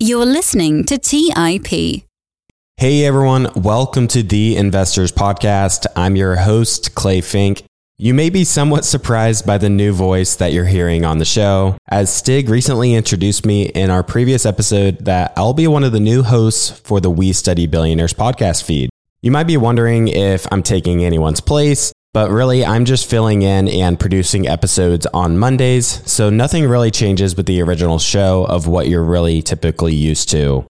You're listening to TIP. Hey everyone, welcome to the Investors Podcast. I'm your host, Clay Fink. You may be somewhat surprised by the new voice that you're hearing on the show, as Stig recently introduced me in our previous episode that I'll be one of the new hosts for the We Study Billionaires podcast feed. You might be wondering if I'm taking anyone's place, but really I'm just filling in and producing episodes on Mondays, so nothing really changes with the original show of what you're really typically used to.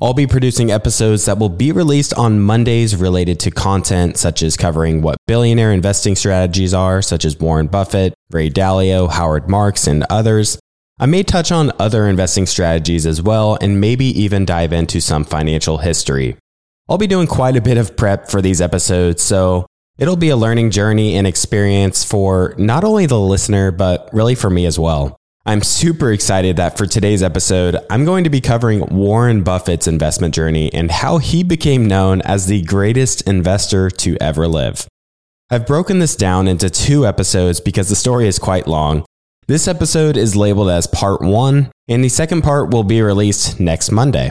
I'll be producing episodes that will be released on Mondays related to content such as covering what billionaire investing strategies are, such as Warren Buffett, Ray Dalio, Howard Marks, and others. I may touch on other investing strategies as well, and maybe even dive into some financial history. I'll be doing quite a bit of prep for these episodes, so it'll be a learning journey and experience for not only the listener, but really for me as well. I'm super excited that for today's episode, I'm going to be covering Warren Buffett's investment journey and how he became known as the greatest investor to ever live. I've broken this down into two episodes because the story is quite long. This episode is labeled as part one, and the second part will be released next Monday.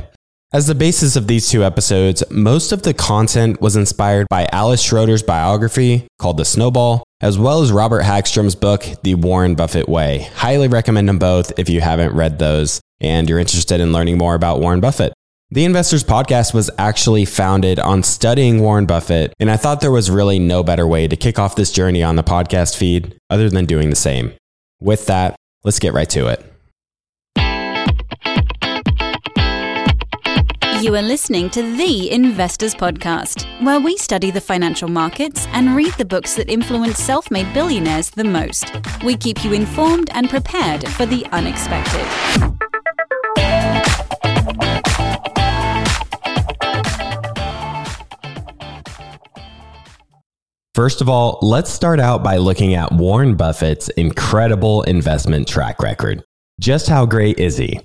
As the basis of these two episodes, most of the content was inspired by Alice Schroeder's biography called The Snowball, as well as Robert Hagstrom's book, The Warren Buffett Way. Highly recommend them both if you haven't read those and you're interested in learning more about Warren Buffett. The Investors Podcast was actually founded on studying Warren Buffett, and I thought there was really no better way to kick off this journey on the podcast feed other than doing the same. With that, let's get right to it. You are listening to the Investors Podcast, where we study the financial markets and read the books that influence self made billionaires the most. We keep you informed and prepared for the unexpected. First of all, let's start out by looking at Warren Buffett's incredible investment track record. Just how great is he?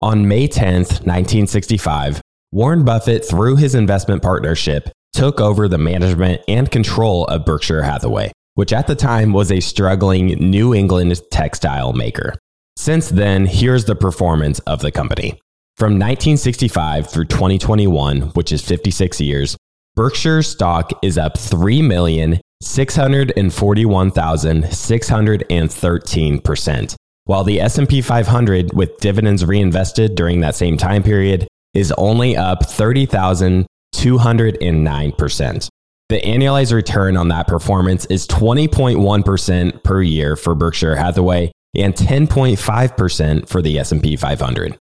On May 10th, 1965, Warren Buffett, through his investment partnership, took over the management and control of Berkshire Hathaway, which at the time was a struggling New England textile maker. Since then, here's the performance of the company. From 1965 through 2021, which is 56 years, Berkshire stock is up 3,641,613%, while the S&P 500 with dividends reinvested during that same time period is only up 30,209%. The annualized return on that performance is 20.1% per year for Berkshire Hathaway and 10.5% for the S&P 500.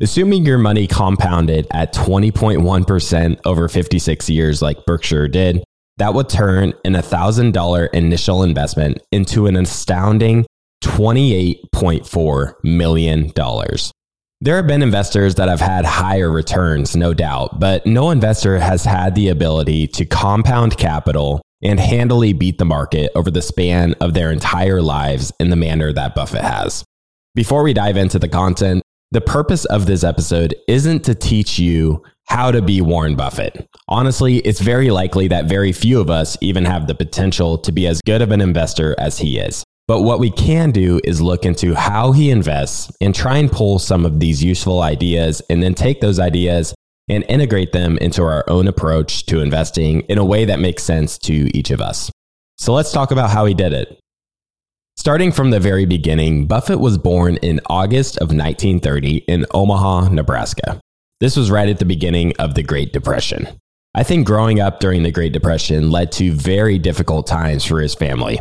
Assuming your money compounded at 20.1% over 56 years like Berkshire did, that would turn an $1,000 initial investment into an astounding $28.4 million. There have been investors that have had higher returns, no doubt, but no investor has had the ability to compound capital and handily beat the market over the span of their entire lives in the manner that Buffett has. Before we dive into the content, the purpose of this episode isn't to teach you how to be Warren Buffett. Honestly, it's very likely that very few of us even have the potential to be as good of an investor as he is. But what we can do is look into how he invests and try and pull some of these useful ideas and then take those ideas and integrate them into our own approach to investing in a way that makes sense to each of us. So let's talk about how he did it. Starting from the very beginning, Buffett was born in August of 1930 in Omaha, Nebraska. This was right at the beginning of the Great Depression. I think growing up during the Great Depression led to very difficult times for his family.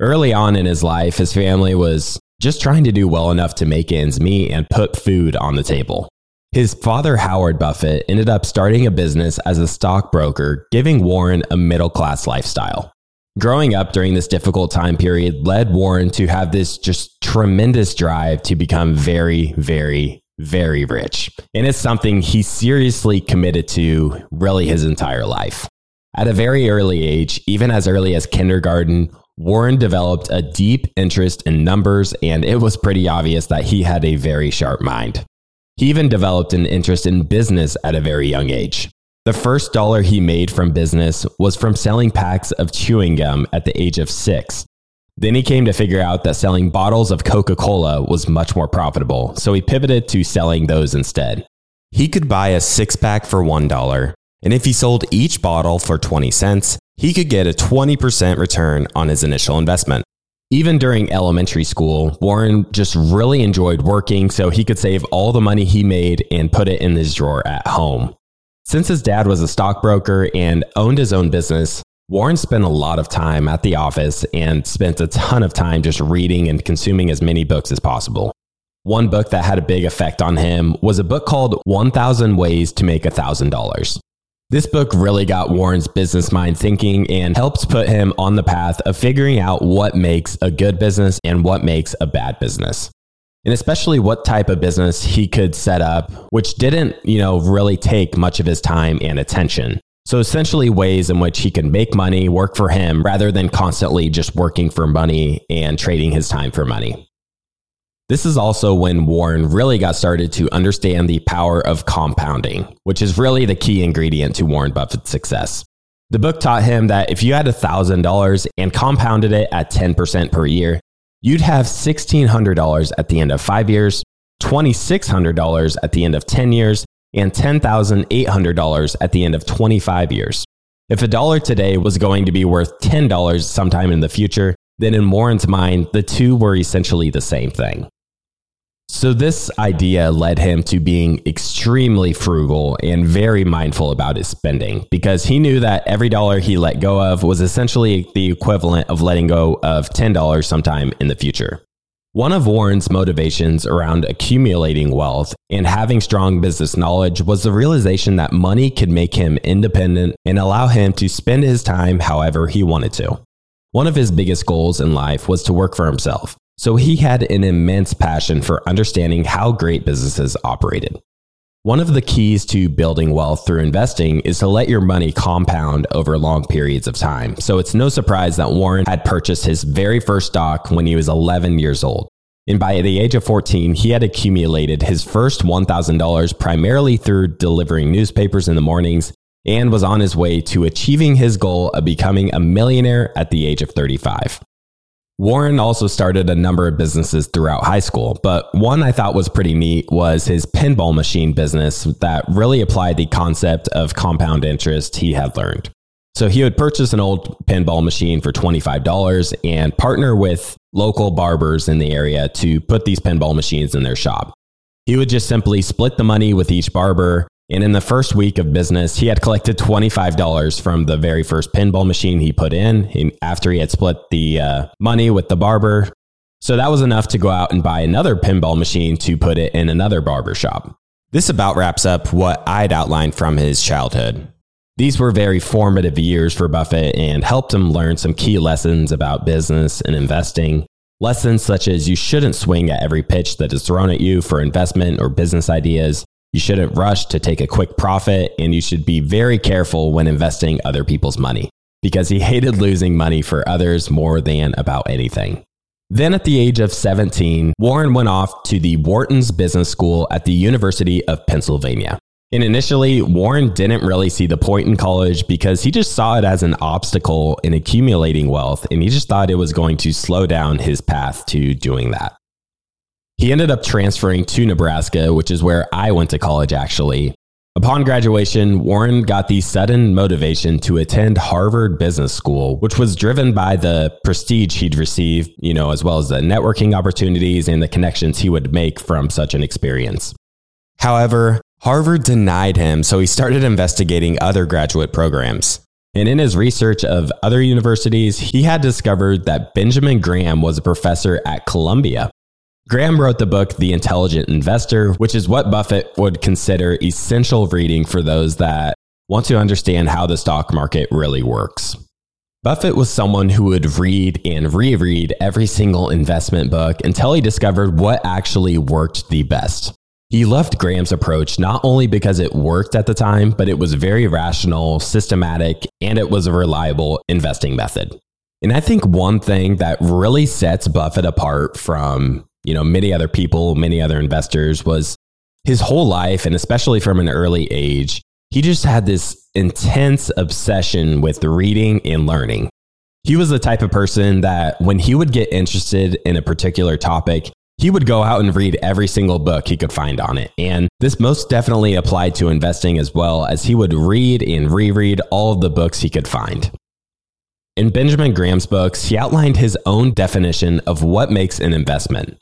Early on in his life, his family was just trying to do well enough to make ends meet and put food on the table. His father, Howard Buffett, ended up starting a business as a stockbroker, giving Warren a middle class lifestyle. Growing up during this difficult time period led Warren to have this just tremendous drive to become very, very, very rich. And it's something he seriously committed to really his entire life. At a very early age, even as early as kindergarten, Warren developed a deep interest in numbers, and it was pretty obvious that he had a very sharp mind. He even developed an interest in business at a very young age. The first dollar he made from business was from selling packs of chewing gum at the age of six. Then he came to figure out that selling bottles of Coca Cola was much more profitable, so he pivoted to selling those instead. he could buy a six pack for $1. And if he sold each bottle for 20 cents, he could get a 20% return on his initial investment. Even during elementary school, Warren just really enjoyed working so he could save all the money he made and put it in his drawer at home. Since his dad was a stockbroker and owned his own business, Warren spent a lot of time at the office and spent a ton of time just reading and consuming as many books as possible. One book that had a big effect on him was a book called 1000 Ways to Make $1,000. This book really got Warren's business mind thinking and helps put him on the path of figuring out what makes a good business and what makes a bad business. And especially what type of business he could set up, which didn't, you know, really take much of his time and attention. So essentially ways in which he can make money work for him rather than constantly just working for money and trading his time for money. This is also when Warren really got started to understand the power of compounding, which is really the key ingredient to Warren Buffett's success. The book taught him that if you had $1,000 and compounded it at 10% per year, you'd have $1,600 at the end of five years, $2,600 at the end of 10 years, and $10,800 at the end of 25 years. If a dollar today was going to be worth $10 sometime in the future, then in Warren's mind, the two were essentially the same thing. So, this idea led him to being extremely frugal and very mindful about his spending because he knew that every dollar he let go of was essentially the equivalent of letting go of $10 sometime in the future. One of Warren's motivations around accumulating wealth and having strong business knowledge was the realization that money could make him independent and allow him to spend his time however he wanted to. One of his biggest goals in life was to work for himself. So he had an immense passion for understanding how great businesses operated. One of the keys to building wealth through investing is to let your money compound over long periods of time. So it's no surprise that Warren had purchased his very first stock when he was 11 years old. And by the age of 14, he had accumulated his first $1,000 primarily through delivering newspapers in the mornings and was on his way to achieving his goal of becoming a millionaire at the age of 35. Warren also started a number of businesses throughout high school, but one I thought was pretty neat was his pinball machine business that really applied the concept of compound interest he had learned. So he would purchase an old pinball machine for $25 and partner with local barbers in the area to put these pinball machines in their shop. He would just simply split the money with each barber and in the first week of business, he had collected $25 from the very first pinball machine he put in after he had split the uh, money with the barber. So that was enough to go out and buy another pinball machine to put it in another barber shop. This about wraps up what I'd outlined from his childhood. These were very formative years for Buffett and helped him learn some key lessons about business and investing. Lessons such as you shouldn't swing at every pitch that is thrown at you for investment or business ideas. You shouldn't rush to take a quick profit, and you should be very careful when investing other people's money because he hated losing money for others more than about anything. Then, at the age of 17, Warren went off to the Wharton's Business School at the University of Pennsylvania. And initially, Warren didn't really see the point in college because he just saw it as an obstacle in accumulating wealth, and he just thought it was going to slow down his path to doing that. He ended up transferring to Nebraska, which is where I went to college actually. Upon graduation, Warren got the sudden motivation to attend Harvard Business School, which was driven by the prestige he'd received, you know, as well as the networking opportunities and the connections he would make from such an experience. However, Harvard denied him, so he started investigating other graduate programs. And in his research of other universities, he had discovered that Benjamin Graham was a professor at Columbia. Graham wrote the book The Intelligent Investor, which is what Buffett would consider essential reading for those that want to understand how the stock market really works. Buffett was someone who would read and reread every single investment book until he discovered what actually worked the best. He loved Graham's approach not only because it worked at the time, but it was very rational, systematic, and it was a reliable investing method. And I think one thing that really sets Buffett apart from you know, many other people, many other investors was his whole life, and especially from an early age, he just had this intense obsession with reading and learning. He was the type of person that when he would get interested in a particular topic, He would go out and read every single book he could find on it. And this most definitely applied to investing as well, as he would read and reread all of the books he could find. In Benjamin Graham's books, he outlined his own definition of what makes an investment.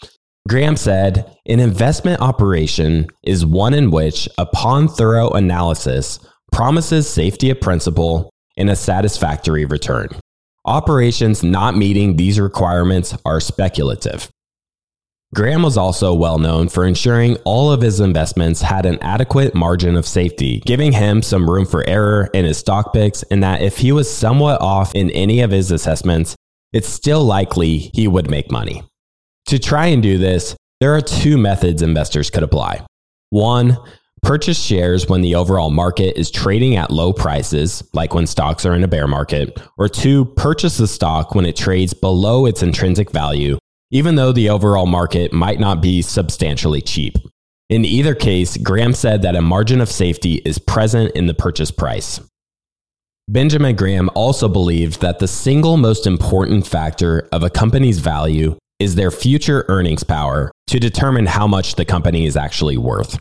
Graham said, An investment operation is one in which, upon thorough analysis, promises safety of principal and a satisfactory return. Operations not meeting these requirements are speculative. Graham was also well known for ensuring all of his investments had an adequate margin of safety, giving him some room for error in his stock picks, and that if he was somewhat off in any of his assessments, it's still likely he would make money. To try and do this, there are two methods investors could apply. One, purchase shares when the overall market is trading at low prices, like when stocks are in a bear market, or two, purchase the stock when it trades below its intrinsic value even though the overall market might not be substantially cheap. In either case, Graham said that a margin of safety is present in the purchase price. Benjamin Graham also believed that the single most important factor of a company's value is their future earnings power to determine how much the company is actually worth.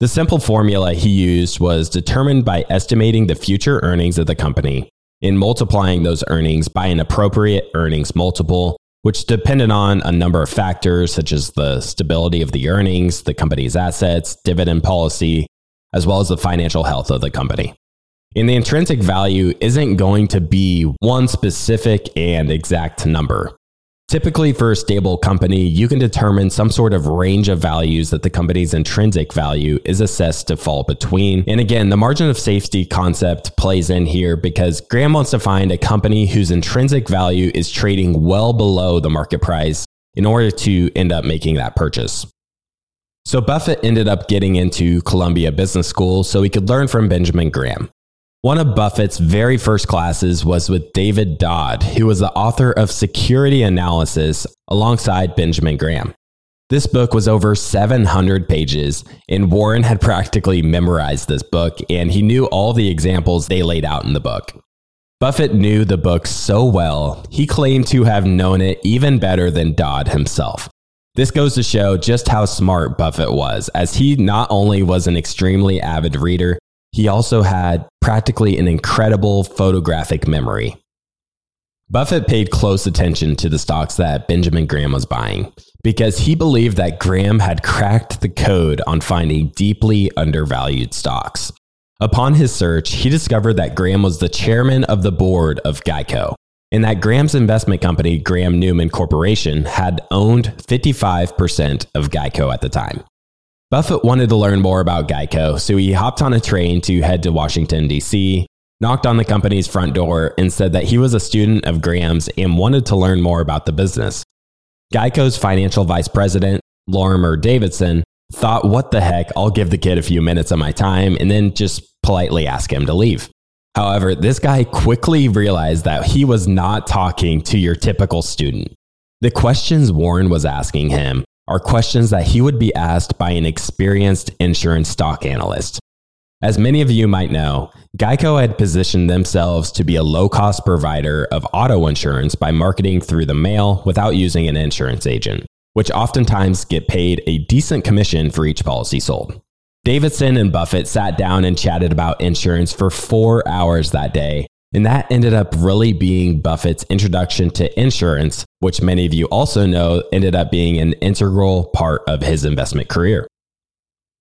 The simple formula he used was determined by estimating the future earnings of the company and multiplying those earnings by an appropriate earnings multiple which depended on a number of factors such as the stability of the earnings, the company's assets, dividend policy, as well as the financial health of the company. And the intrinsic value isn't going to be one specific and exact number. Typically, for a stable company, you can determine some sort of range of values that the company's intrinsic value is assessed to fall between. And again, the margin of safety concept plays in here because Graham wants to find a company whose intrinsic value is trading well below the market price in order to end up making that purchase. So Buffett ended up getting into Columbia Business School so he could learn from Benjamin Graham. One of Buffett's very first classes was with David Dodd, who was the author of Security Analysis alongside Benjamin Graham. This book was over 700 pages, and Warren had practically memorized this book, and he knew all the examples they laid out in the book. Buffett knew the book so well, he claimed to have known it even better than Dodd himself. This goes to show just how smart Buffett was, as he not only was an extremely avid reader, he also had practically an incredible photographic memory. Buffett paid close attention to the stocks that Benjamin Graham was buying because he believed that Graham had cracked the code on finding deeply undervalued stocks. Upon his search, he discovered that Graham was the chairman of the board of Geico, and that Graham's investment company, Graham Newman Corporation, had owned 55% of Geico at the time. Buffett wanted to learn more about Geico, so he hopped on a train to head to Washington, D.C., knocked on the company's front door, and said that he was a student of Graham's and wanted to learn more about the business. Geico's financial vice president, Lorimer Davidson, thought, what the heck, I'll give the kid a few minutes of my time and then just politely ask him to leave. However, this guy quickly realized that he was not talking to your typical student. The questions Warren was asking him are questions that he would be asked by an experienced insurance stock analyst. As many of you might know, Geico had positioned themselves to be a low cost provider of auto insurance by marketing through the mail without using an insurance agent, which oftentimes get paid a decent commission for each policy sold. Davidson and Buffett sat down and chatted about insurance for four hours that day and that ended up really being Buffett's introduction to insurance, which many of you also know ended up being an integral part of his investment career.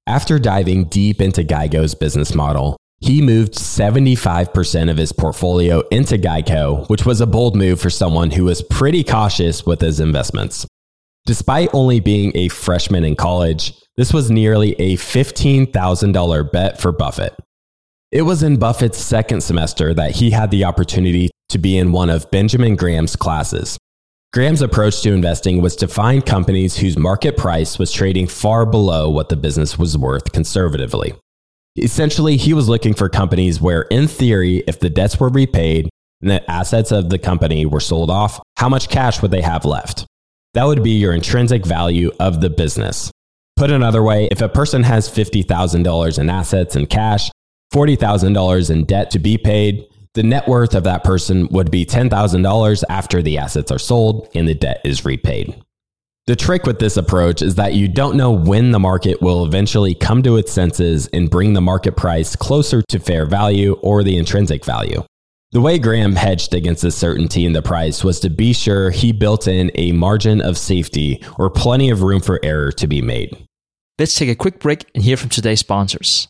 After diving deep into Geico's business model, he moved 75% of his portfolio into Geico, which was a bold move for someone who was pretty cautious with his investments. Despite only being a freshman in college, this was nearly a $15,000 bet for Buffett. It was in Buffett's second semester that he had the opportunity to be in one of Benjamin Graham's classes. Graham's approach to investing was to find companies whose market price was trading far below what the business was worth conservatively. Essentially, he was looking for companies where, in theory, if the debts were repaid and the assets of the company were sold off, how much cash would they have left? That would be your intrinsic value of the business. Put another way, if a person has $50,000 in assets and cash, $40,000 in debt to be paid, the net worth of that person would be $10,000 after the assets are sold and the debt is repaid. The trick with this approach is that you don't know when the market will eventually come to its senses and bring the market price closer to fair value or the intrinsic value. The way Graham hedged against this certainty in the price was to be sure he built in a margin of safety or plenty of room for error to be made. Let's take a quick break and hear from today's sponsors.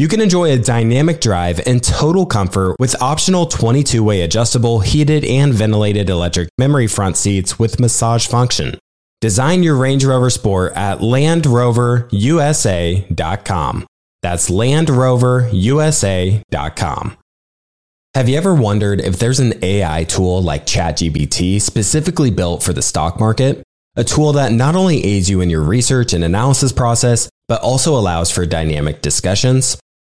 You can enjoy a dynamic drive and total comfort with optional 22 way adjustable, heated, and ventilated electric memory front seats with massage function. Design your Range Rover Sport at LandRoverUSA.com. That's LandRoverUSA.com. Have you ever wondered if there's an AI tool like ChatGPT specifically built for the stock market? A tool that not only aids you in your research and analysis process, but also allows for dynamic discussions?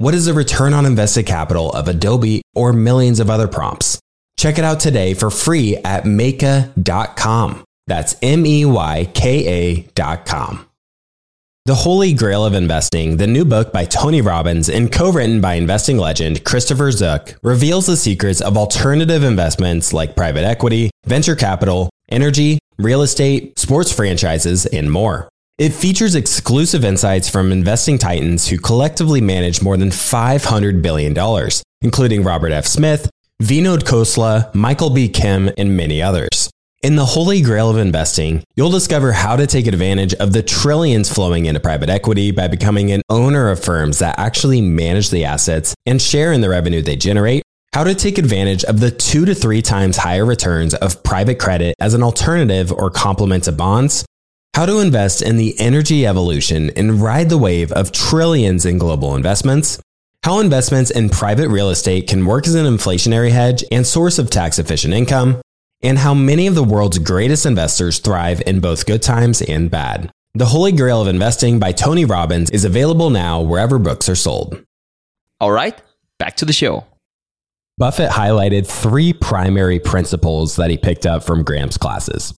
What is the return on invested capital of Adobe or millions of other prompts? Check it out today for free at Meyka.com. That's M E Y K A.com. The Holy Grail of Investing, the new book by Tony Robbins and co written by investing legend Christopher Zook, reveals the secrets of alternative investments like private equity, venture capital, energy, real estate, sports franchises, and more. It features exclusive insights from investing titans who collectively manage more than $500 billion, including Robert F. Smith, Vinod Khosla, Michael B. Kim, and many others. In the holy grail of investing, you'll discover how to take advantage of the trillions flowing into private equity by becoming an owner of firms that actually manage the assets and share in the revenue they generate, how to take advantage of the two to three times higher returns of private credit as an alternative or complement to bonds, how to invest in the energy evolution and ride the wave of trillions in global investments, how investments in private real estate can work as an inflationary hedge and source of tax efficient income, and how many of the world's greatest investors thrive in both good times and bad. The Holy Grail of Investing by Tony Robbins is available now wherever books are sold. All right, back to the show. Buffett highlighted three primary principles that he picked up from Graham's classes.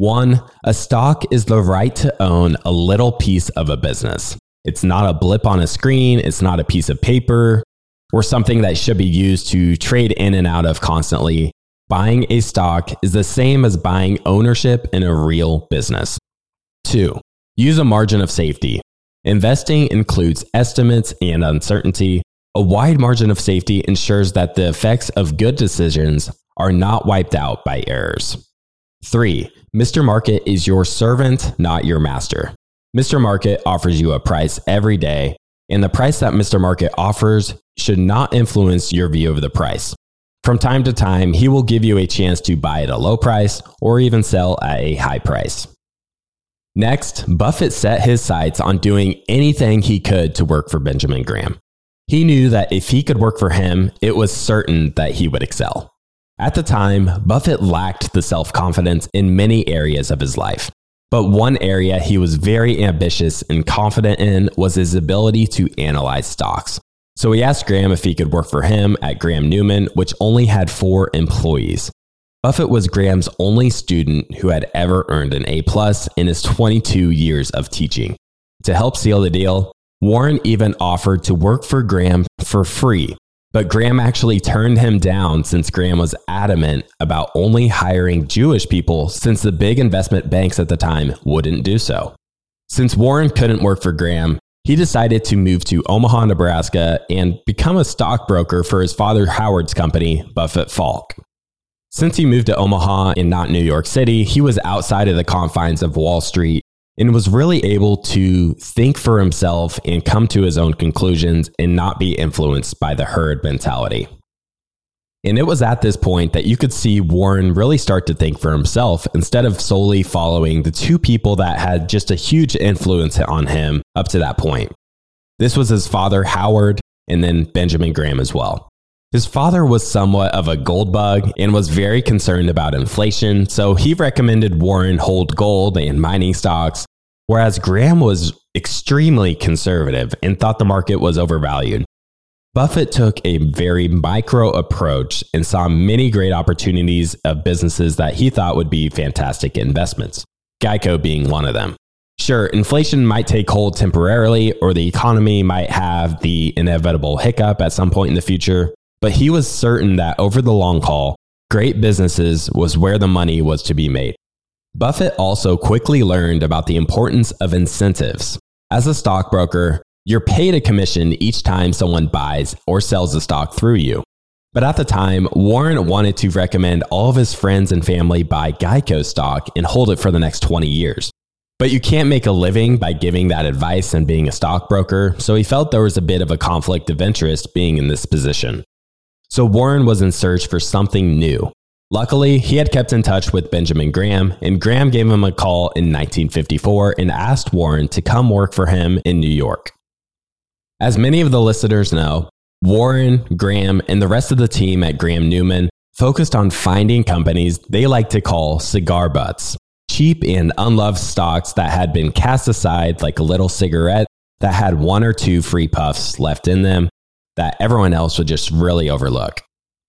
One, a stock is the right to own a little piece of a business. It's not a blip on a screen, it's not a piece of paper or something that should be used to trade in and out of constantly. Buying a stock is the same as buying ownership in a real business. Two, use a margin of safety. Investing includes estimates and uncertainty. A wide margin of safety ensures that the effects of good decisions are not wiped out by errors. Three, Mr. Market is your servant, not your master. Mr. Market offers you a price every day, and the price that Mr. Market offers should not influence your view of the price. From time to time, he will give you a chance to buy at a low price or even sell at a high price. Next, Buffett set his sights on doing anything he could to work for Benjamin Graham. He knew that if he could work for him, it was certain that he would excel. At the time, Buffett lacked the self confidence in many areas of his life. But one area he was very ambitious and confident in was his ability to analyze stocks. So he asked Graham if he could work for him at Graham Newman, which only had four employees. Buffett was Graham's only student who had ever earned an A plus in his 22 years of teaching. To help seal the deal, Warren even offered to work for Graham for free. But Graham actually turned him down since Graham was adamant about only hiring Jewish people since the big investment banks at the time wouldn't do so. Since Warren couldn't work for Graham, he decided to move to Omaha, Nebraska and become a stockbroker for his father Howard's company, Buffett Falk. Since he moved to Omaha and not New York City, he was outside of the confines of Wall Street and was really able to think for himself and come to his own conclusions and not be influenced by the herd mentality. And it was at this point that you could see Warren really start to think for himself instead of solely following the two people that had just a huge influence on him up to that point. This was his father, Howard, and then Benjamin Graham as well. His father was somewhat of a gold bug and was very concerned about inflation, so he recommended Warren hold gold and mining stocks, whereas Graham was extremely conservative and thought the market was overvalued. Buffett took a very micro approach and saw many great opportunities of businesses that he thought would be fantastic investments, Geico being one of them. Sure, inflation might take hold temporarily, or the economy might have the inevitable hiccup at some point in the future, but he was certain that over the long haul, great businesses was where the money was to be made. Buffett also quickly learned about the importance of incentives. As a stockbroker, you're paid a commission each time someone buys or sells a stock through you. But at the time, Warren wanted to recommend all of his friends and family buy Geico stock and hold it for the next 20 years. But you can't make a living by giving that advice and being a stockbroker, so he felt there was a bit of a conflict of interest being in this position. So Warren was in search for something new. Luckily, he had kept in touch with Benjamin Graham, and Graham gave him a call in 1954 and asked Warren to come work for him in New York. As many of the listeners know, Warren, Graham, and the rest of the team at Graham Newman focused on finding companies they like to call cigar butts, cheap and unloved stocks that had been cast aside like a little cigarette that had one or two free puffs left in them that everyone else would just really overlook.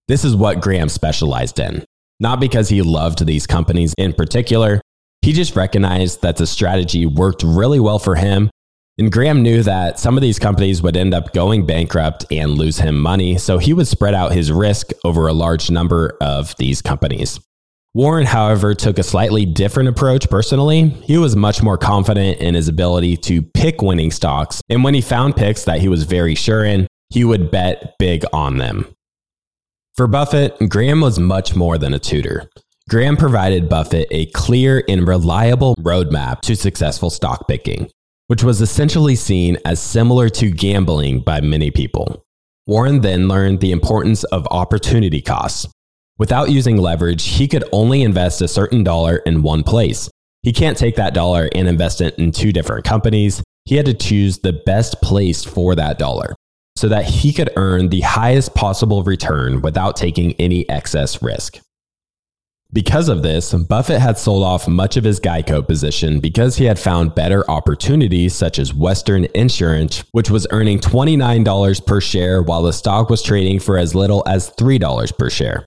This is what Graham specialized in. Not because he loved these companies in particular, he just recognized that the strategy worked really well for him. And Graham knew that some of these companies would end up going bankrupt and lose him money, so he would spread out his risk over a large number of these companies. Warren, however, took a slightly different approach personally. He was much more confident in his ability to pick winning stocks, and when he found picks that he was very sure in, he would bet big on them. For Buffett, Graham was much more than a tutor. Graham provided Buffett a clear and reliable roadmap to successful stock picking, which was essentially seen as similar to gambling by many people. Warren then learned the importance of opportunity costs. Without using leverage, he could only invest a certain dollar in one place. He can't take that dollar and invest it in two different companies. He had to choose the best place for that dollar so that he could earn the highest possible return without taking any excess risk. Because of this, Buffett had sold off much of his Geico position because he had found better opportunities such as Western Insurance, which was earning $29 per share while the stock was trading for as little as $3 per share.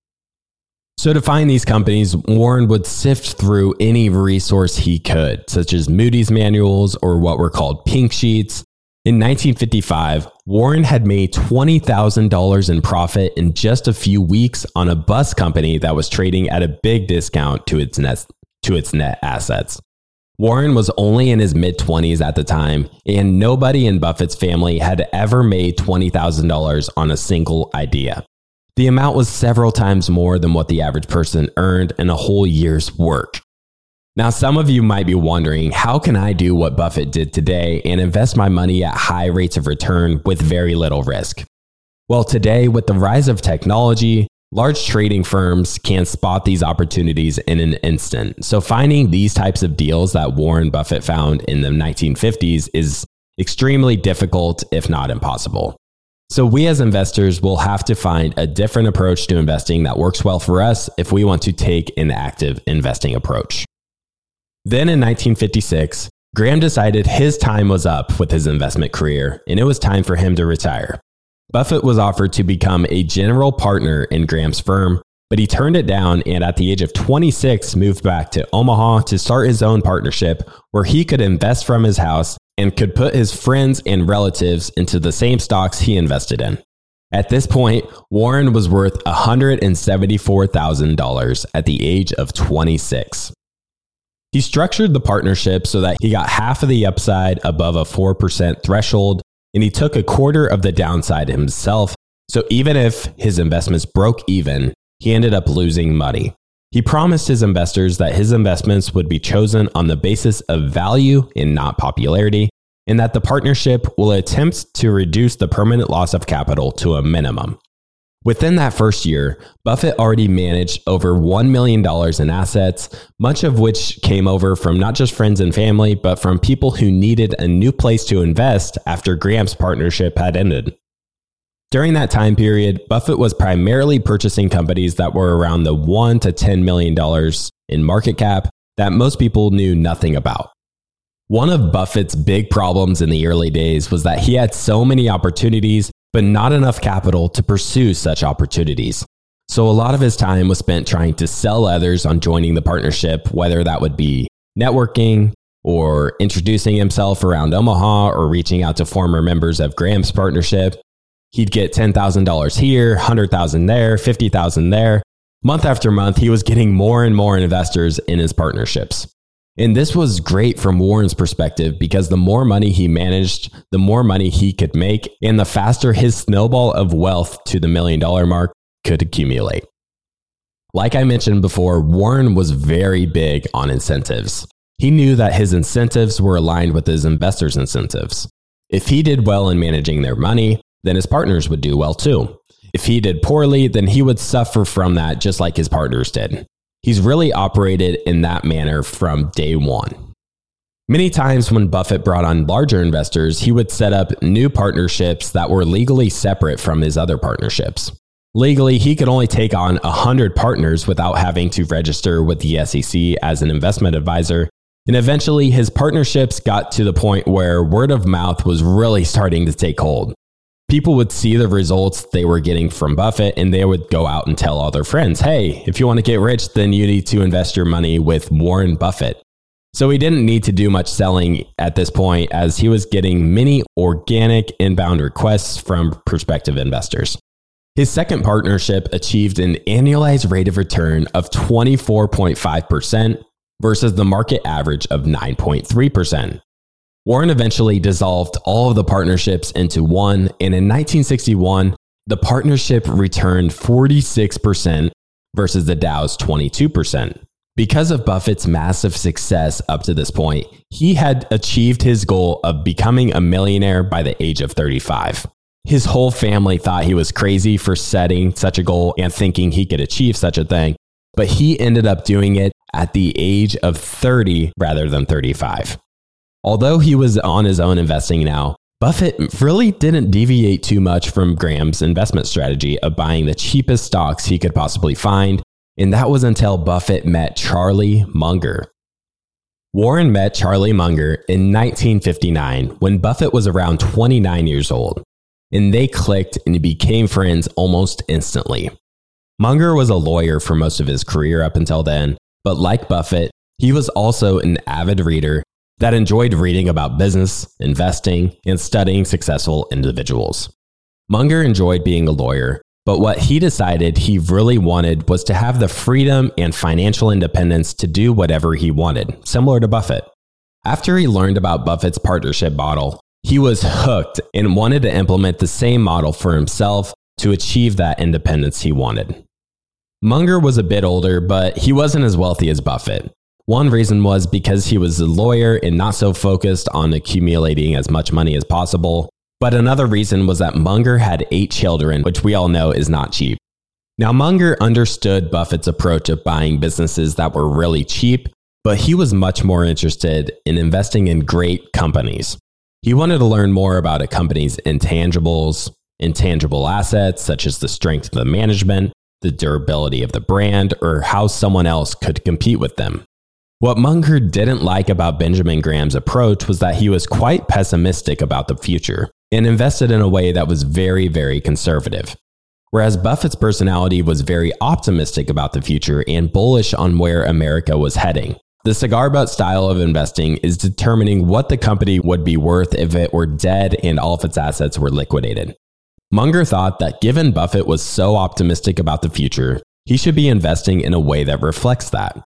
So, to find these companies, Warren would sift through any resource he could, such as Moody's manuals or what were called pink sheets, in 1955, Warren had made $20,000 in profit in just a few weeks on a bus company that was trading at a big discount to its net, to its net assets. Warren was only in his mid 20s at the time, and nobody in Buffett's family had ever made $20,000 on a single idea. The amount was several times more than what the average person earned in a whole year's work. Now, some of you might be wondering how can I do what Buffett did today and invest my money at high rates of return with very little risk? Well, today, with the rise of technology, large trading firms can spot these opportunities in an instant. So, finding these types of deals that Warren Buffett found in the 1950s is extremely difficult, if not impossible. So, we as investors will have to find a different approach to investing that works well for us if we want to take an active investing approach. Then in 1956, Graham decided his time was up with his investment career and it was time for him to retire. Buffett was offered to become a general partner in Graham's firm, but he turned it down and at the age of 26 moved back to Omaha to start his own partnership where he could invest from his house and could put his friends and relatives into the same stocks he invested in. At this point, Warren was worth $174,000 at the age of 26. He structured the partnership so that he got half of the upside above a 4% threshold, and he took a quarter of the downside himself. So even if his investments broke even, he ended up losing money. He promised his investors that his investments would be chosen on the basis of value and not popularity, and that the partnership will attempt to reduce the permanent loss of capital to a minimum. Within that first year, Buffett already managed over $1 million in assets, much of which came over from not just friends and family, but from people who needed a new place to invest after Graham's partnership had ended. During that time period, Buffett was primarily purchasing companies that were around the $1 to $10 million in market cap that most people knew nothing about. One of Buffett's big problems in the early days was that he had so many opportunities but not enough capital to pursue such opportunities. So a lot of his time was spent trying to sell others on joining the partnership, whether that would be networking or introducing himself around Omaha or reaching out to former members of Graham's partnership. He'd get $10,000 here, 100,000 there, 50,000 there. Month after month, he was getting more and more investors in his partnerships. And this was great from Warren's perspective because the more money he managed, the more money he could make, and the faster his snowball of wealth to the million dollar mark could accumulate. Like I mentioned before, Warren was very big on incentives. He knew that his incentives were aligned with his investors' incentives. If he did well in managing their money, then his partners would do well too. If he did poorly, then he would suffer from that just like his partners did. He's really operated in that manner from day one. Many times when Buffett brought on larger investors, he would set up new partnerships that were legally separate from his other partnerships. Legally, he could only take on 100 partners without having to register with the SEC as an investment advisor. And eventually, his partnerships got to the point where word of mouth was really starting to take hold people would see the results they were getting from Buffett and they would go out and tell all their friends, hey, if you want to get rich, then you need to invest your money with Warren Buffett. So he didn't need to do much selling at this point as he was getting many organic inbound requests from prospective investors. His second partnership achieved an annualized rate of return of 24.5% versus the market average of 9.3%. Warren eventually dissolved all of the partnerships into one, and in 1961, the partnership returned 46% versus the Dow's 22%. Because of Buffett's massive success up to this point, he had achieved his goal of becoming a millionaire by the age of 35. His whole family thought he was crazy for setting such a goal and thinking he could achieve such a thing, but he ended up doing it at the age of 30 rather than 35. Although he was on his own investing now, Buffett really didn't deviate too much from Graham's investment strategy of buying the cheapest stocks he could possibly find, and that was until Buffett met Charlie Munger. Warren met Charlie Munger in 1959 when Buffett was around 29 years old, and they clicked and became friends almost instantly. Munger was a lawyer for most of his career up until then, but like Buffett, he was also an avid reader that enjoyed reading about business, investing, and studying successful individuals. Munger enjoyed being a lawyer, but what he decided he really wanted was to have the freedom and financial independence to do whatever he wanted, similar to Buffett. After he learned about Buffett's partnership model, he was hooked and wanted to implement the same model for himself to achieve that independence he wanted. Munger was a bit older, but he wasn't as wealthy as Buffett. One reason was because he was a lawyer and not so focused on accumulating as much money as possible. But another reason was that Munger had eight children, which we all know is not cheap. Now, Munger understood Buffett's approach of buying businesses that were really cheap, but he was much more interested in investing in great companies. He wanted to learn more about a company's intangibles, intangible assets, such as the strength of the management, the durability of the brand, or how someone else could compete with them. What Munger didn't like about Benjamin Graham's approach was that he was quite pessimistic about the future and invested in a way that was very, very conservative. Whereas Buffett's personality was very optimistic about the future and bullish on where America was heading. The cigar butt style of investing is determining what the company would be worth if it were dead and all of its assets were liquidated. Munger thought that given Buffett was so optimistic about the future, he should be investing in a way that reflects that.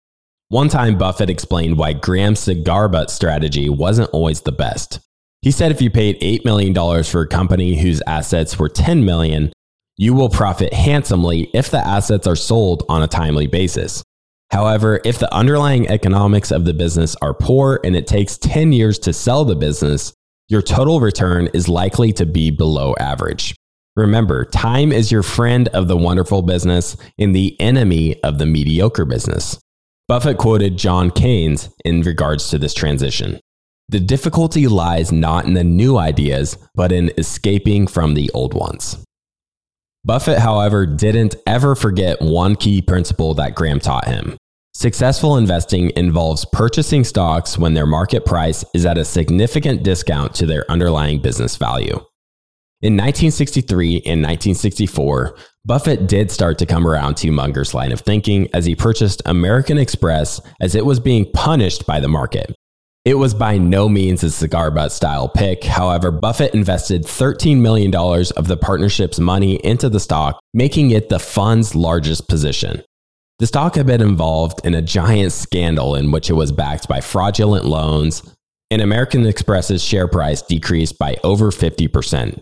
One time, Buffett explained why Graham's cigar butt strategy wasn't always the best. He said if you paid $8 million for a company whose assets were 10 million, you will profit handsomely if the assets are sold on a timely basis. However, if the underlying economics of the business are poor and it takes 10 years to sell the business, your total return is likely to be below average. Remember, time is your friend of the wonderful business and the enemy of the mediocre business. Buffett quoted John Keynes in regards to this transition. The difficulty lies not in the new ideas, but in escaping from the old ones. Buffett, however, didn't ever forget one key principle that Graham taught him. Successful investing involves purchasing stocks when their market price is at a significant discount to their underlying business value. In 1963 and 1964, Buffett did start to come around to Munger's line of thinking as he purchased American Express as it was being punished by the market. It was by no means a cigar butt style pick. However, Buffett invested $13 million of the partnership's money into the stock, making it the fund's largest position. The stock had been involved in a giant scandal in which it was backed by fraudulent loans, and American Express's share price decreased by over 50%.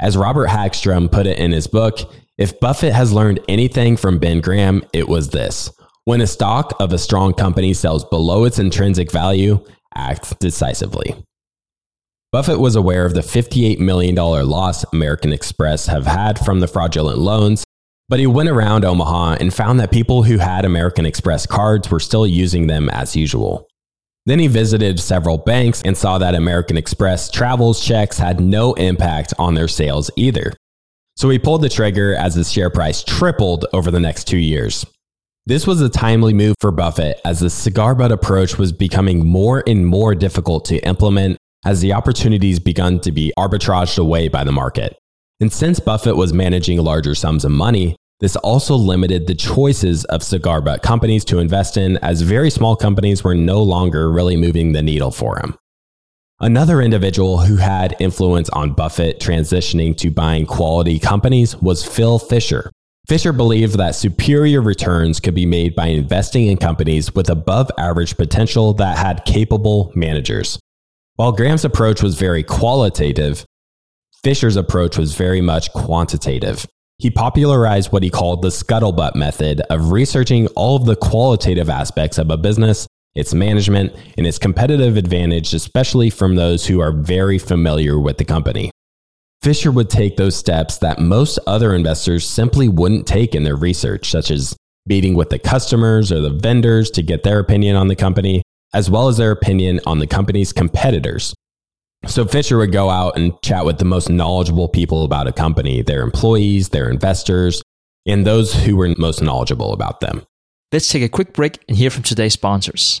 As Robert Hagstrom put it in his book, if Buffett has learned anything from Ben Graham, it was this. When a stock of a strong company sells below its intrinsic value, act decisively. Buffett was aware of the $58 million loss American Express have had from the fraudulent loans, but he went around Omaha and found that people who had American Express cards were still using them as usual. Then he visited several banks and saw that American Express travels checks had no impact on their sales either. So he pulled the trigger as his share price tripled over the next two years. This was a timely move for Buffett as the cigar butt approach was becoming more and more difficult to implement as the opportunities begun to be arbitraged away by the market. And since Buffett was managing larger sums of money, this also limited the choices of cigar butt companies to invest in, as very small companies were no longer really moving the needle for him. Another individual who had influence on Buffett transitioning to buying quality companies was Phil Fisher, Fisher believed that superior returns could be made by investing in companies with above average potential that had capable managers. While Graham's approach was very qualitative, Fisher's approach was very much quantitative. He popularized what he called the scuttlebutt method of researching all of the qualitative aspects of a business, its management, and its competitive advantage, especially from those who are very familiar with the company. Fisher would take those steps that most other investors simply wouldn't take in their research, such as meeting with the customers or the vendors to get their opinion on the company, as well as their opinion on the company's competitors. So Fisher would go out and chat with the most knowledgeable people about a company, their employees, their investors, and those who were most knowledgeable about them. Let's take a quick break and hear from today's sponsors.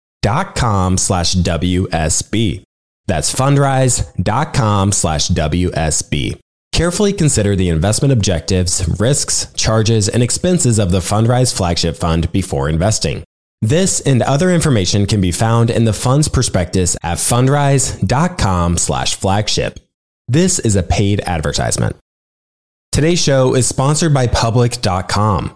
fundrise.com/wsb. That's fundrise.com slash WSB. Carefully consider the investment objectives, risks, charges, and expenses of the Fundrise Flagship Fund before investing. This and other information can be found in the fund's prospectus at fundrise.com slash flagship. This is a paid advertisement. Today's show is sponsored by public.com.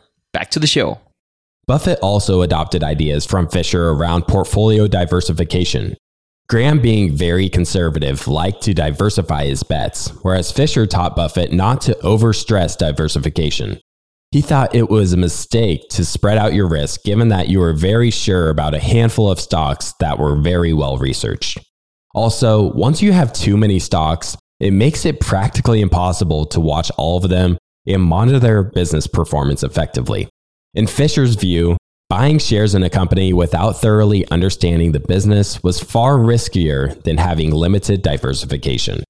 back to the show. Buffett also adopted ideas from Fisher around portfolio diversification. Graham, being very conservative, liked to diversify his bets, whereas Fisher taught Buffett not to overstress diversification. He thought it was a mistake to spread out your risk given that you were very sure about a handful of stocks that were very well researched. Also, once you have too many stocks, it makes it practically impossible to watch all of them and monitor their business performance effectively. In Fisher's view, Buying shares in a company without thoroughly understanding the business was far riskier than having limited diversification.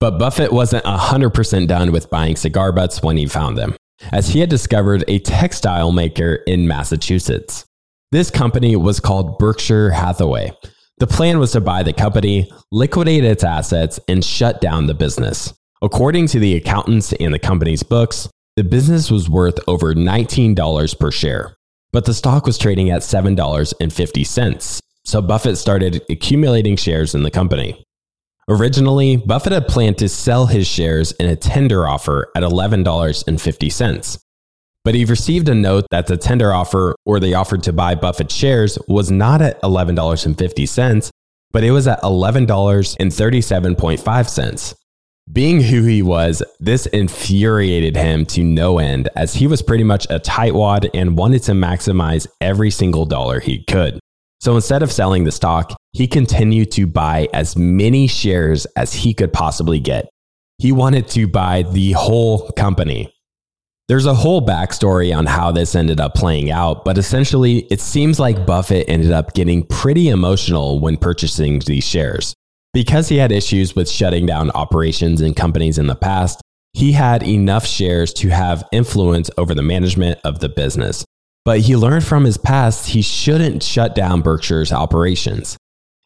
But Buffett wasn't 100% done with buying cigar butts when he found them, as he had discovered a textile maker in Massachusetts. This company was called Berkshire Hathaway. The plan was to buy the company, liquidate its assets, and shut down the business. According to the accountants and the company's books, the business was worth over $19 per share but the stock was trading at $7.50. So Buffett started accumulating shares in the company. Originally, Buffett had planned to sell his shares in a tender offer at $11.50. But he received a note that the tender offer or the offer to buy Buffett shares was not at $11.50, but it was at $11.37.5. Being who he was, this infuriated him to no end as he was pretty much a tightwad and wanted to maximize every single dollar he could. So instead of selling the stock, he continued to buy as many shares as he could possibly get. He wanted to buy the whole company. There's a whole backstory on how this ended up playing out, but essentially, it seems like Buffett ended up getting pretty emotional when purchasing these shares. Because he had issues with shutting down operations and companies in the past, he had enough shares to have influence over the management of the business. But he learned from his past he shouldn't shut down Berkshire's operations.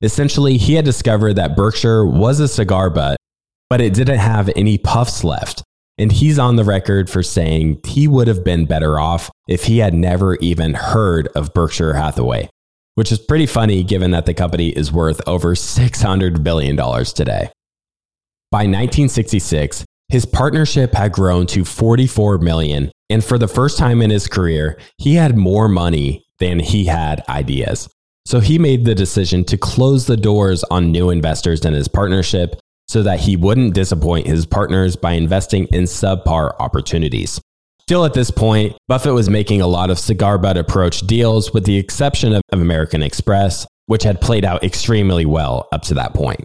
Essentially, he had discovered that Berkshire was a cigar butt, but it didn't have any puffs left. And he's on the record for saying he would have been better off if he had never even heard of Berkshire Hathaway which is pretty funny given that the company is worth over $600 billion today. By 1966, his partnership had grown to 44 million, and for the first time in his career, he had more money than he had ideas. So he made the decision to close the doors on new investors in his partnership so that he wouldn't disappoint his partners by investing in subpar opportunities. Still at this point, Buffett was making a lot of cigar butt approach deals with the exception of American Express, which had played out extremely well up to that point.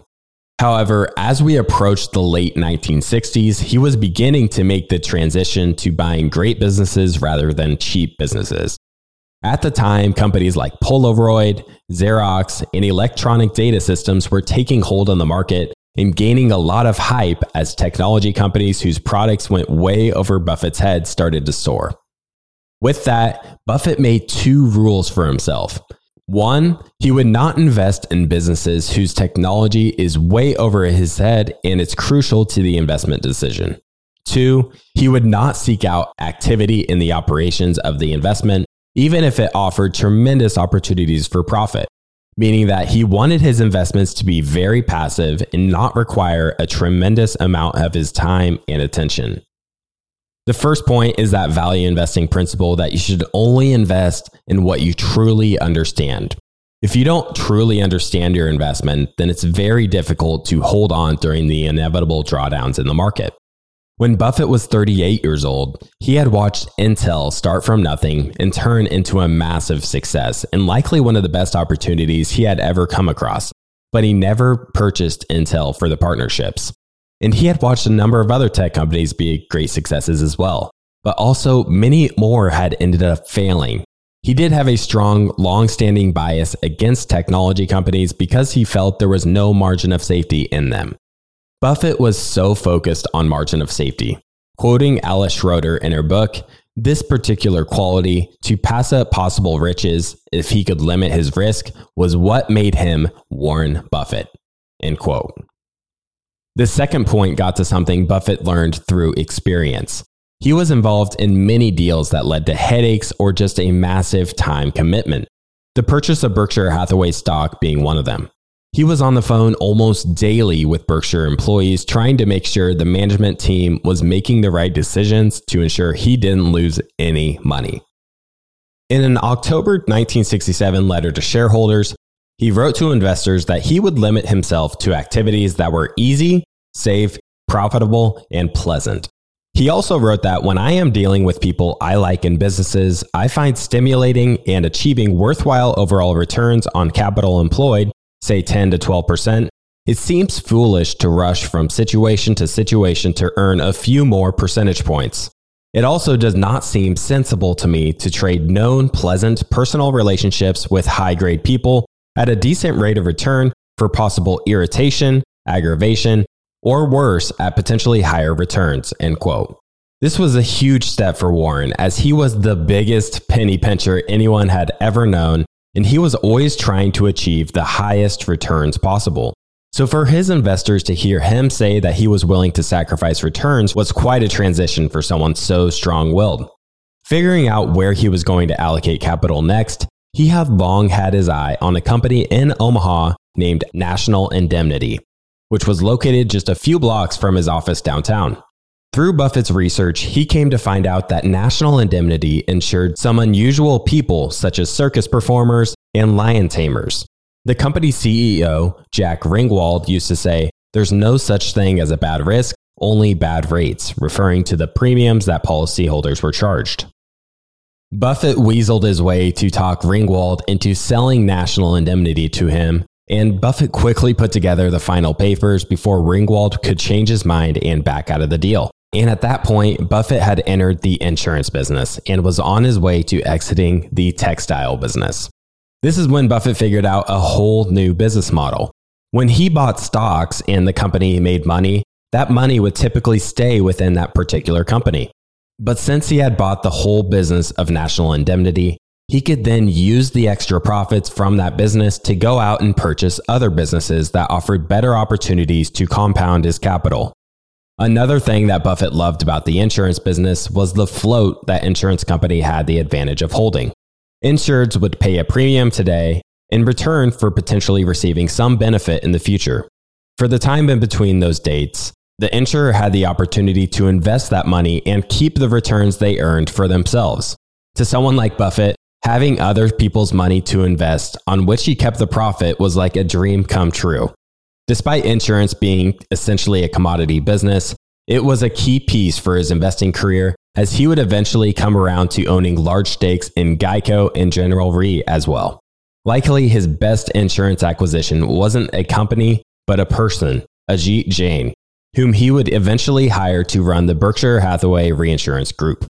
However, as we approached the late 1960s, he was beginning to make the transition to buying great businesses rather than cheap businesses. At the time, companies like Polaroid, Xerox, and Electronic Data Systems were taking hold on the market and gaining a lot of hype as technology companies whose products went way over Buffett's head started to soar. With that, Buffett made two rules for himself. One, he would not invest in businesses whose technology is way over his head and it's crucial to the investment decision. Two, he would not seek out activity in the operations of the investment, even if it offered tremendous opportunities for profit, meaning that he wanted his investments to be very passive and not require a tremendous amount of his time and attention. The first point is that value investing principle that you should only invest in what you truly understand. If you don't truly understand your investment, then it's very difficult to hold on during the inevitable drawdowns in the market. When Buffett was 38 years old, he had watched Intel start from nothing and turn into a massive success and likely one of the best opportunities he had ever come across. But he never purchased Intel for the partnerships. And he had watched a number of other tech companies be great successes as well. But also, many more had ended up failing. He did have a strong, long standing bias against technology companies because he felt there was no margin of safety in them. Buffett was so focused on margin of safety. Quoting Alice Schroeder in her book, this particular quality to pass up possible riches if he could limit his risk was what made him Warren Buffett. End quote. The second point got to something Buffett learned through experience. He was involved in many deals that led to headaches or just a massive time commitment. The purchase of Berkshire Hathaway stock being one of them. He was on the phone almost daily with Berkshire employees trying to make sure the management team was making the right decisions to ensure he didn't lose any money. In an October 1967 letter to shareholders, he wrote to investors that he would limit himself to activities that were easy, safe, profitable, and pleasant. He also wrote that when I am dealing with people I like in businesses, I find stimulating and achieving worthwhile overall returns on capital employed, say 10 to 12%, it seems foolish to rush from situation to situation to earn a few more percentage points. It also does not seem sensible to me to trade known, pleasant personal relationships with high grade people at a decent rate of return for possible irritation, aggravation, or worse at potentially higher returns. End quote. This was a huge step for Warren as he was the biggest penny pincher anyone had ever known, and he was always trying to achieve the highest returns possible. So for his investors to hear him say that he was willing to sacrifice returns was quite a transition for someone so strong willed. Figuring out where he was going to allocate capital next, he had long had his eye on a company in Omaha named National Indemnity, which was located just a few blocks from his office downtown. Through Buffett's research, he came to find out that National Indemnity insured some unusual people, such as circus performers and lion tamers. The company's CEO, Jack Ringwalt, used to say, There's no such thing as a bad risk, only bad rates, referring to the premiums that policyholders were charged. Buffett weaseled his way to talk Ringwalt into selling National Indemnity to him, and Buffett quickly put together the final papers before Ringwalt could change his mind and back out of the deal. And at that point, Buffett had entered the insurance business and was on his way to exiting the textile business. This is when Buffett figured out a whole new business model. When he bought stocks and the company made money, that money would typically stay within that particular company. But since he had bought the whole business of National Indemnity, he could then use the extra profits from that business to go out and purchase other businesses that offered better opportunities to compound his capital. Another thing that Buffett loved about the insurance business was the float that insurance company had the advantage of holding. Insureds would pay a premium today in return for potentially receiving some benefit in the future. For the time in between those dates, the insurer had the opportunity to invest that money and keep the returns they earned for themselves. To someone like Buffett, having other people's money to invest on which he kept the profit was like a dream come true. Despite insurance being essentially a commodity business, it was a key piece for his investing career as he would eventually come around to owning large stakes in Geico and General Re as well. Likely his best insurance acquisition wasn't a company, but a person, Ajit Jain, whom he would eventually hire to run the Berkshire Hathaway Reinsurance Group.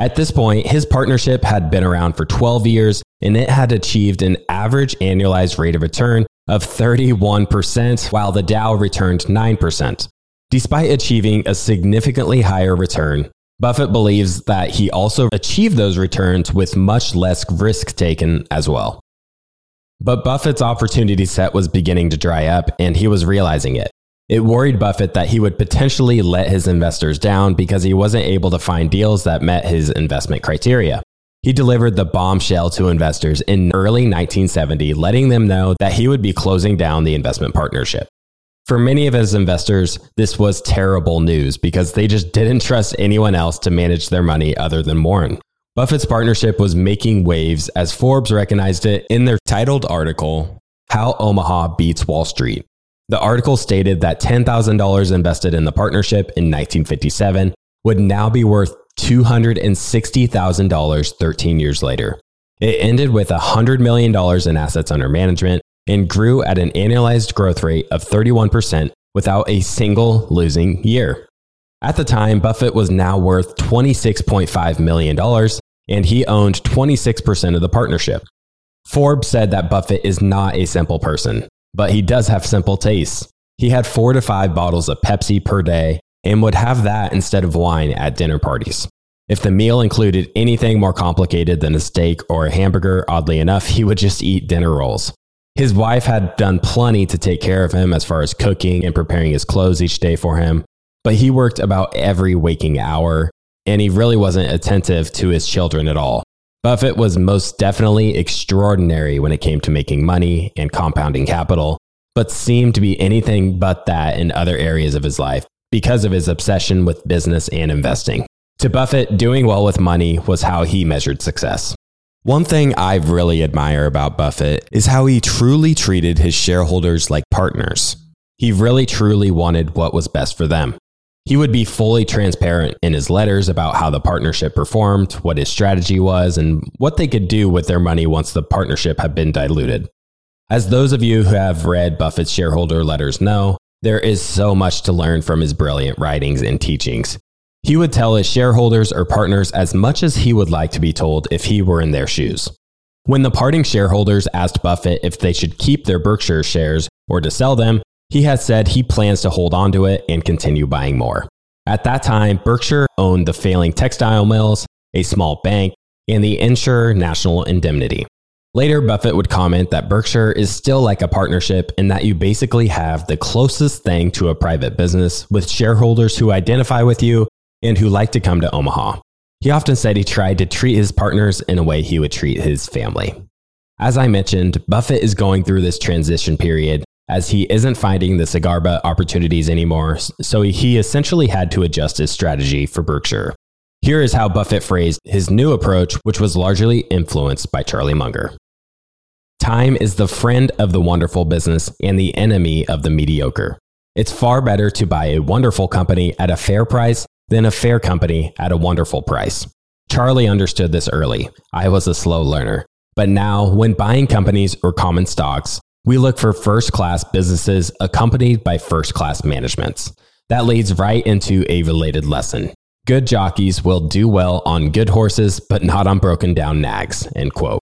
At this point, his partnership had been around for 12 years and it had achieved an average annualized rate of return of 31%, while the Dow returned 9%. Despite achieving a significantly higher return, Buffett believes that he also achieved those returns with much less risk taken as well. But Buffett's opportunity set was beginning to dry up, and he was realizing it. It worried Buffett that he would potentially let his investors down because he wasn't able to find deals that met his investment criteria. He delivered the bombshell to investors in early 1970, letting them know that he would be closing down the investment partnership. For many of his investors, this was terrible news because they just didn't trust anyone else to manage their money other than Warren. Buffett's partnership was making waves as Forbes recognized it in their titled article, How Omaha Beats Wall Street. The article stated that $10,000 invested in the partnership in 1957 would now be worth $260,000 13 years later. It ended with $100 million in assets under management and grew at an annualized growth rate of 31% without a single losing year. At the time, Buffett was now worth $26.5 million, and he owned 26% of the partnership. Forbes said that Buffett is not a simple person, but he does have simple tastes. He had four to five bottles of Pepsi per day and would have that instead of wine at dinner parties. If the meal included anything more complicated than a steak or a hamburger, oddly enough, he would just eat dinner rolls. His wife had done plenty to take care of him as far as cooking and preparing his clothes each day for him, but he worked about every waking hour, and he really wasn't attentive to his children at all. Buffett was most definitely extraordinary when it came to making money and compounding capital, but seemed to be anything but that in other areas of his life because of his obsession with business and investing. To Buffett, doing well with money was how he measured success. One thing I really admire about Buffett is how he truly treated his shareholders like partners. He really truly wanted what was best for them. He would be fully transparent in his letters about how the partnership performed, what his strategy was, and what they could do with their money once the partnership had been diluted. As those of you who have read Buffett's shareholder letters know, there is so much to learn from his brilliant writings and teachings. He would tell his shareholders or partners as much as he would like to be told if he were in their shoes. When the parting shareholders asked Buffett if they should keep their Berkshire shares or to sell them, he has said he plans to hold on to it and continue buying more. At that time, Berkshire owned the failing textile mills, a small bank, and the insurer National Indemnity. Later, Buffett would comment that Berkshire is still like a partnership in that you basically have the closest thing to a private business with shareholders who identify with you and who like to come to Omaha. He often said he tried to treat his partners in a way he would treat his family. As I mentioned, Buffett is going through this transition period as he isn't finding the cigar butt opportunities anymore, so he essentially had to adjust his strategy for Berkshire. Here is how Buffett phrased his new approach, which was largely influenced by Charlie Munger. Time is the friend of the wonderful business and the enemy of the mediocre. It's far better to buy a wonderful company at a fair price than a fair company at a wonderful price. Charlie understood this early. I was a slow learner. But now, when buying companies or common stocks, we look for first class businesses accompanied by first class managements. That leads right into a related lesson. Good jockeys will do well on good horses, but not on broken down nags. End quote.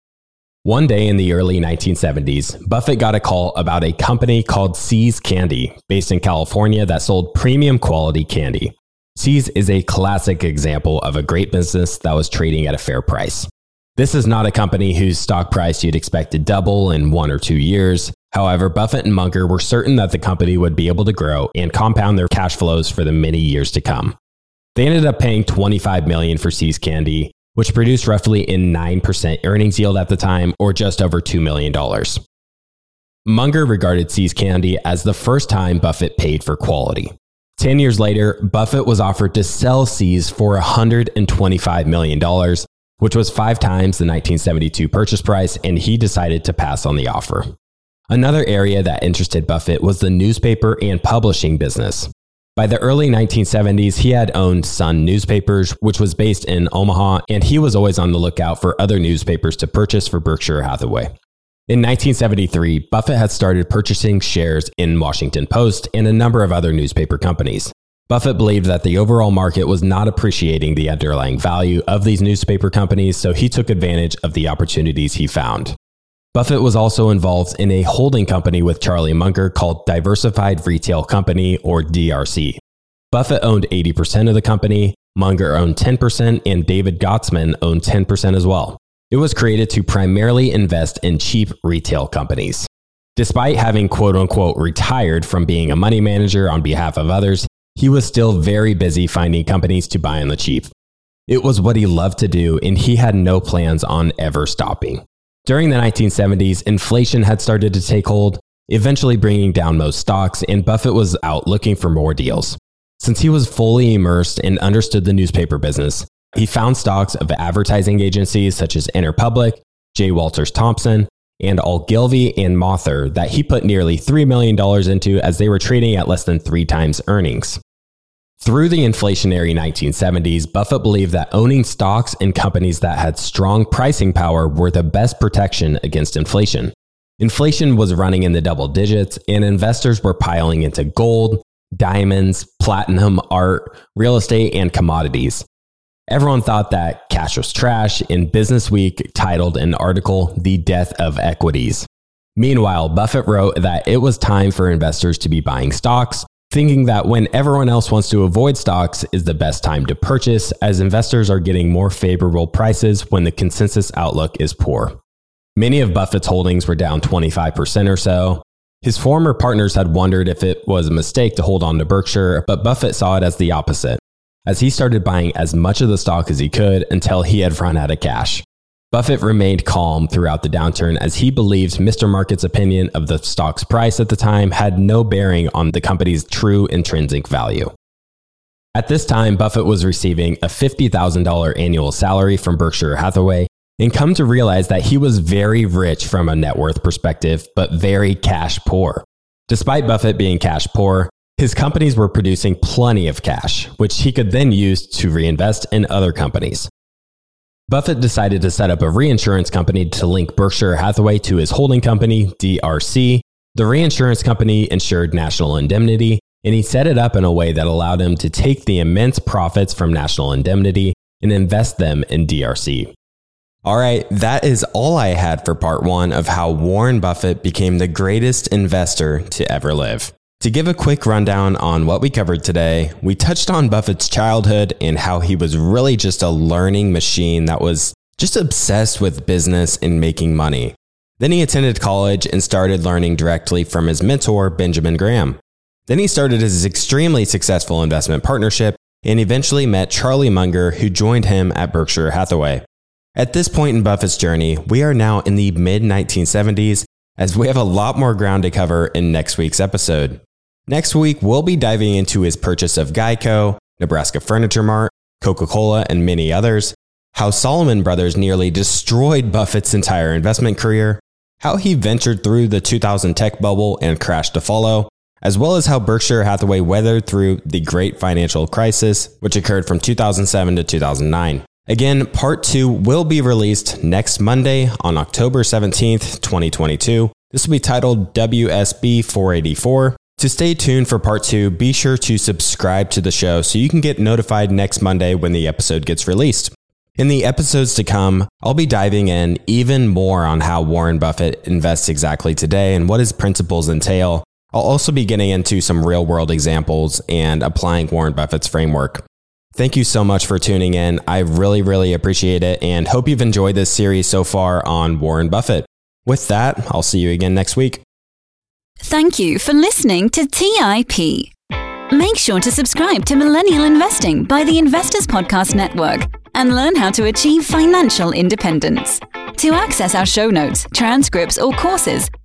One day in the early 1970s, Buffett got a call about a company called See's Candy, based in California, that sold premium quality candy. See's is a classic example of a great business that was trading at a fair price. This is not a company whose stock price you'd expect to double in one or two years. However, Buffett and Munger were certain that the company would be able to grow and compound their cash flows for the many years to come. They ended up paying 25 million for See's Candy, which produced roughly a 9% earnings yield at the time or just over $2 million. Munger regarded See's Candy as the first time Buffett paid for quality. 10 years later, Buffett was offered to sell See's for $125 million, which was five times the 1972 purchase price, and he decided to pass on the offer. Another area that interested Buffett was the newspaper and publishing business. By the early 1970s, he had owned Sun Newspapers, which was based in Omaha, and he was always on the lookout for other newspapers to purchase for Berkshire Hathaway. In 1973, Buffett had started purchasing shares in Washington Post and a number of other newspaper companies. Buffett believed that the overall market was not appreciating the underlying value of these newspaper companies, so he took advantage of the opportunities he found. Buffett was also involved in a holding company with Charlie Munger called Diversified Retail Company, or DRC. Buffett owned 80% of the company, Munger owned 10%, and David Gottesman owned 10% as well. It was created to primarily invest in cheap retail companies. Despite having quote unquote retired from being a money manager on behalf of others, he was still very busy finding companies to buy on the cheap. It was what he loved to do, and he had no plans on ever stopping. During the 1970s, inflation had started to take hold, eventually bringing down most stocks, and Buffett was out looking for more deals. Since he was fully immersed and understood the newspaper business, he found stocks of advertising agencies such as Interpublic, J. Walters Thompson, and Ogilvy and Mather that he put nearly $3 million into as they were trading at less than three times earnings. Through the inflationary 1970s, Buffett believed that owning stocks in companies that had strong pricing power were the best protection against inflation. Inflation was running in the double digits, and investors were piling into gold, diamonds, platinum, art, real estate, and commodities. Everyone thought that cash was trash, and Business Week titled an article, The Death of Equities. Meanwhile, Buffett wrote that it was time for investors to be buying stocks, thinking that when everyone else wants to avoid stocks is the best time to purchase, as investors are getting more favorable prices when the consensus outlook is poor. Many of Buffett's holdings were down 25% or so. His former partners had wondered if it was a mistake to hold on to Berkshire, but Buffett saw it as the opposite as he started buying as much of the stock as he could until he had run out of cash. Buffett remained calm throughout the downturn as he believed Mr. Market's opinion of the stock's price at the time had no bearing on the company's true intrinsic value. At this time, Buffett was receiving a $50,000 annual salary from Berkshire Hathaway and come to realize that he was very rich from a net worth perspective, but very cash poor. Despite Buffett being cash poor, his companies were producing plenty of cash, which he could then use to reinvest in other companies. Buffett decided to set up a reinsurance company to link Berkshire Hathaway to his holding company, DRC. The reinsurance company insured National Indemnity, and he set it up in a way that allowed him to take the immense profits from National Indemnity and invest them in DRC. All right, that is all I had for part one of how Warren Buffett became the greatest investor to ever live. To give a quick rundown on what we covered today, we touched on Buffett's childhood and how he was really just a learning machine that was just obsessed with business and making money. Then he attended college and started learning directly from his mentor, Benjamin Graham. Then he started his extremely successful investment partnership and eventually met Charlie Munger, who joined him at Berkshire Hathaway. At this point in Buffett's journey, we are now in the mid 1970s, as we have a lot more ground to cover in next week's episode. Next week, we'll be diving into his purchase of Geico, Nebraska Furniture Mart, Coca Cola, and many others, how Salomon Brothers nearly destroyed Buffett's entire investment career, how he ventured through the 2000 tech bubble and crashed to follow, as well as how Berkshire Hathaway weathered through the great financial crisis, which occurred from 2007 to 2009. Again, part two will be released next Monday on October 17th, 2022. This will be titled WSB 484 to stay tuned for part two, be sure to subscribe to the show so you can get notified next Monday when the episode gets released. In the episodes to come, I'll be diving in even more on how Warren Buffett invests exactly today and what his principles entail. I'll also be getting into some real world examples and applying Warren Buffett's framework. Thank you so much for tuning in. I really, really appreciate it and hope you've enjoyed this series so far on Warren Buffett. With that, I'll see you again next week. Thank you for listening to TIP. Make sure to subscribe to Millennial Investing by the Investors Podcast Network and learn how to achieve financial independence. To access our show notes, transcripts, or courses,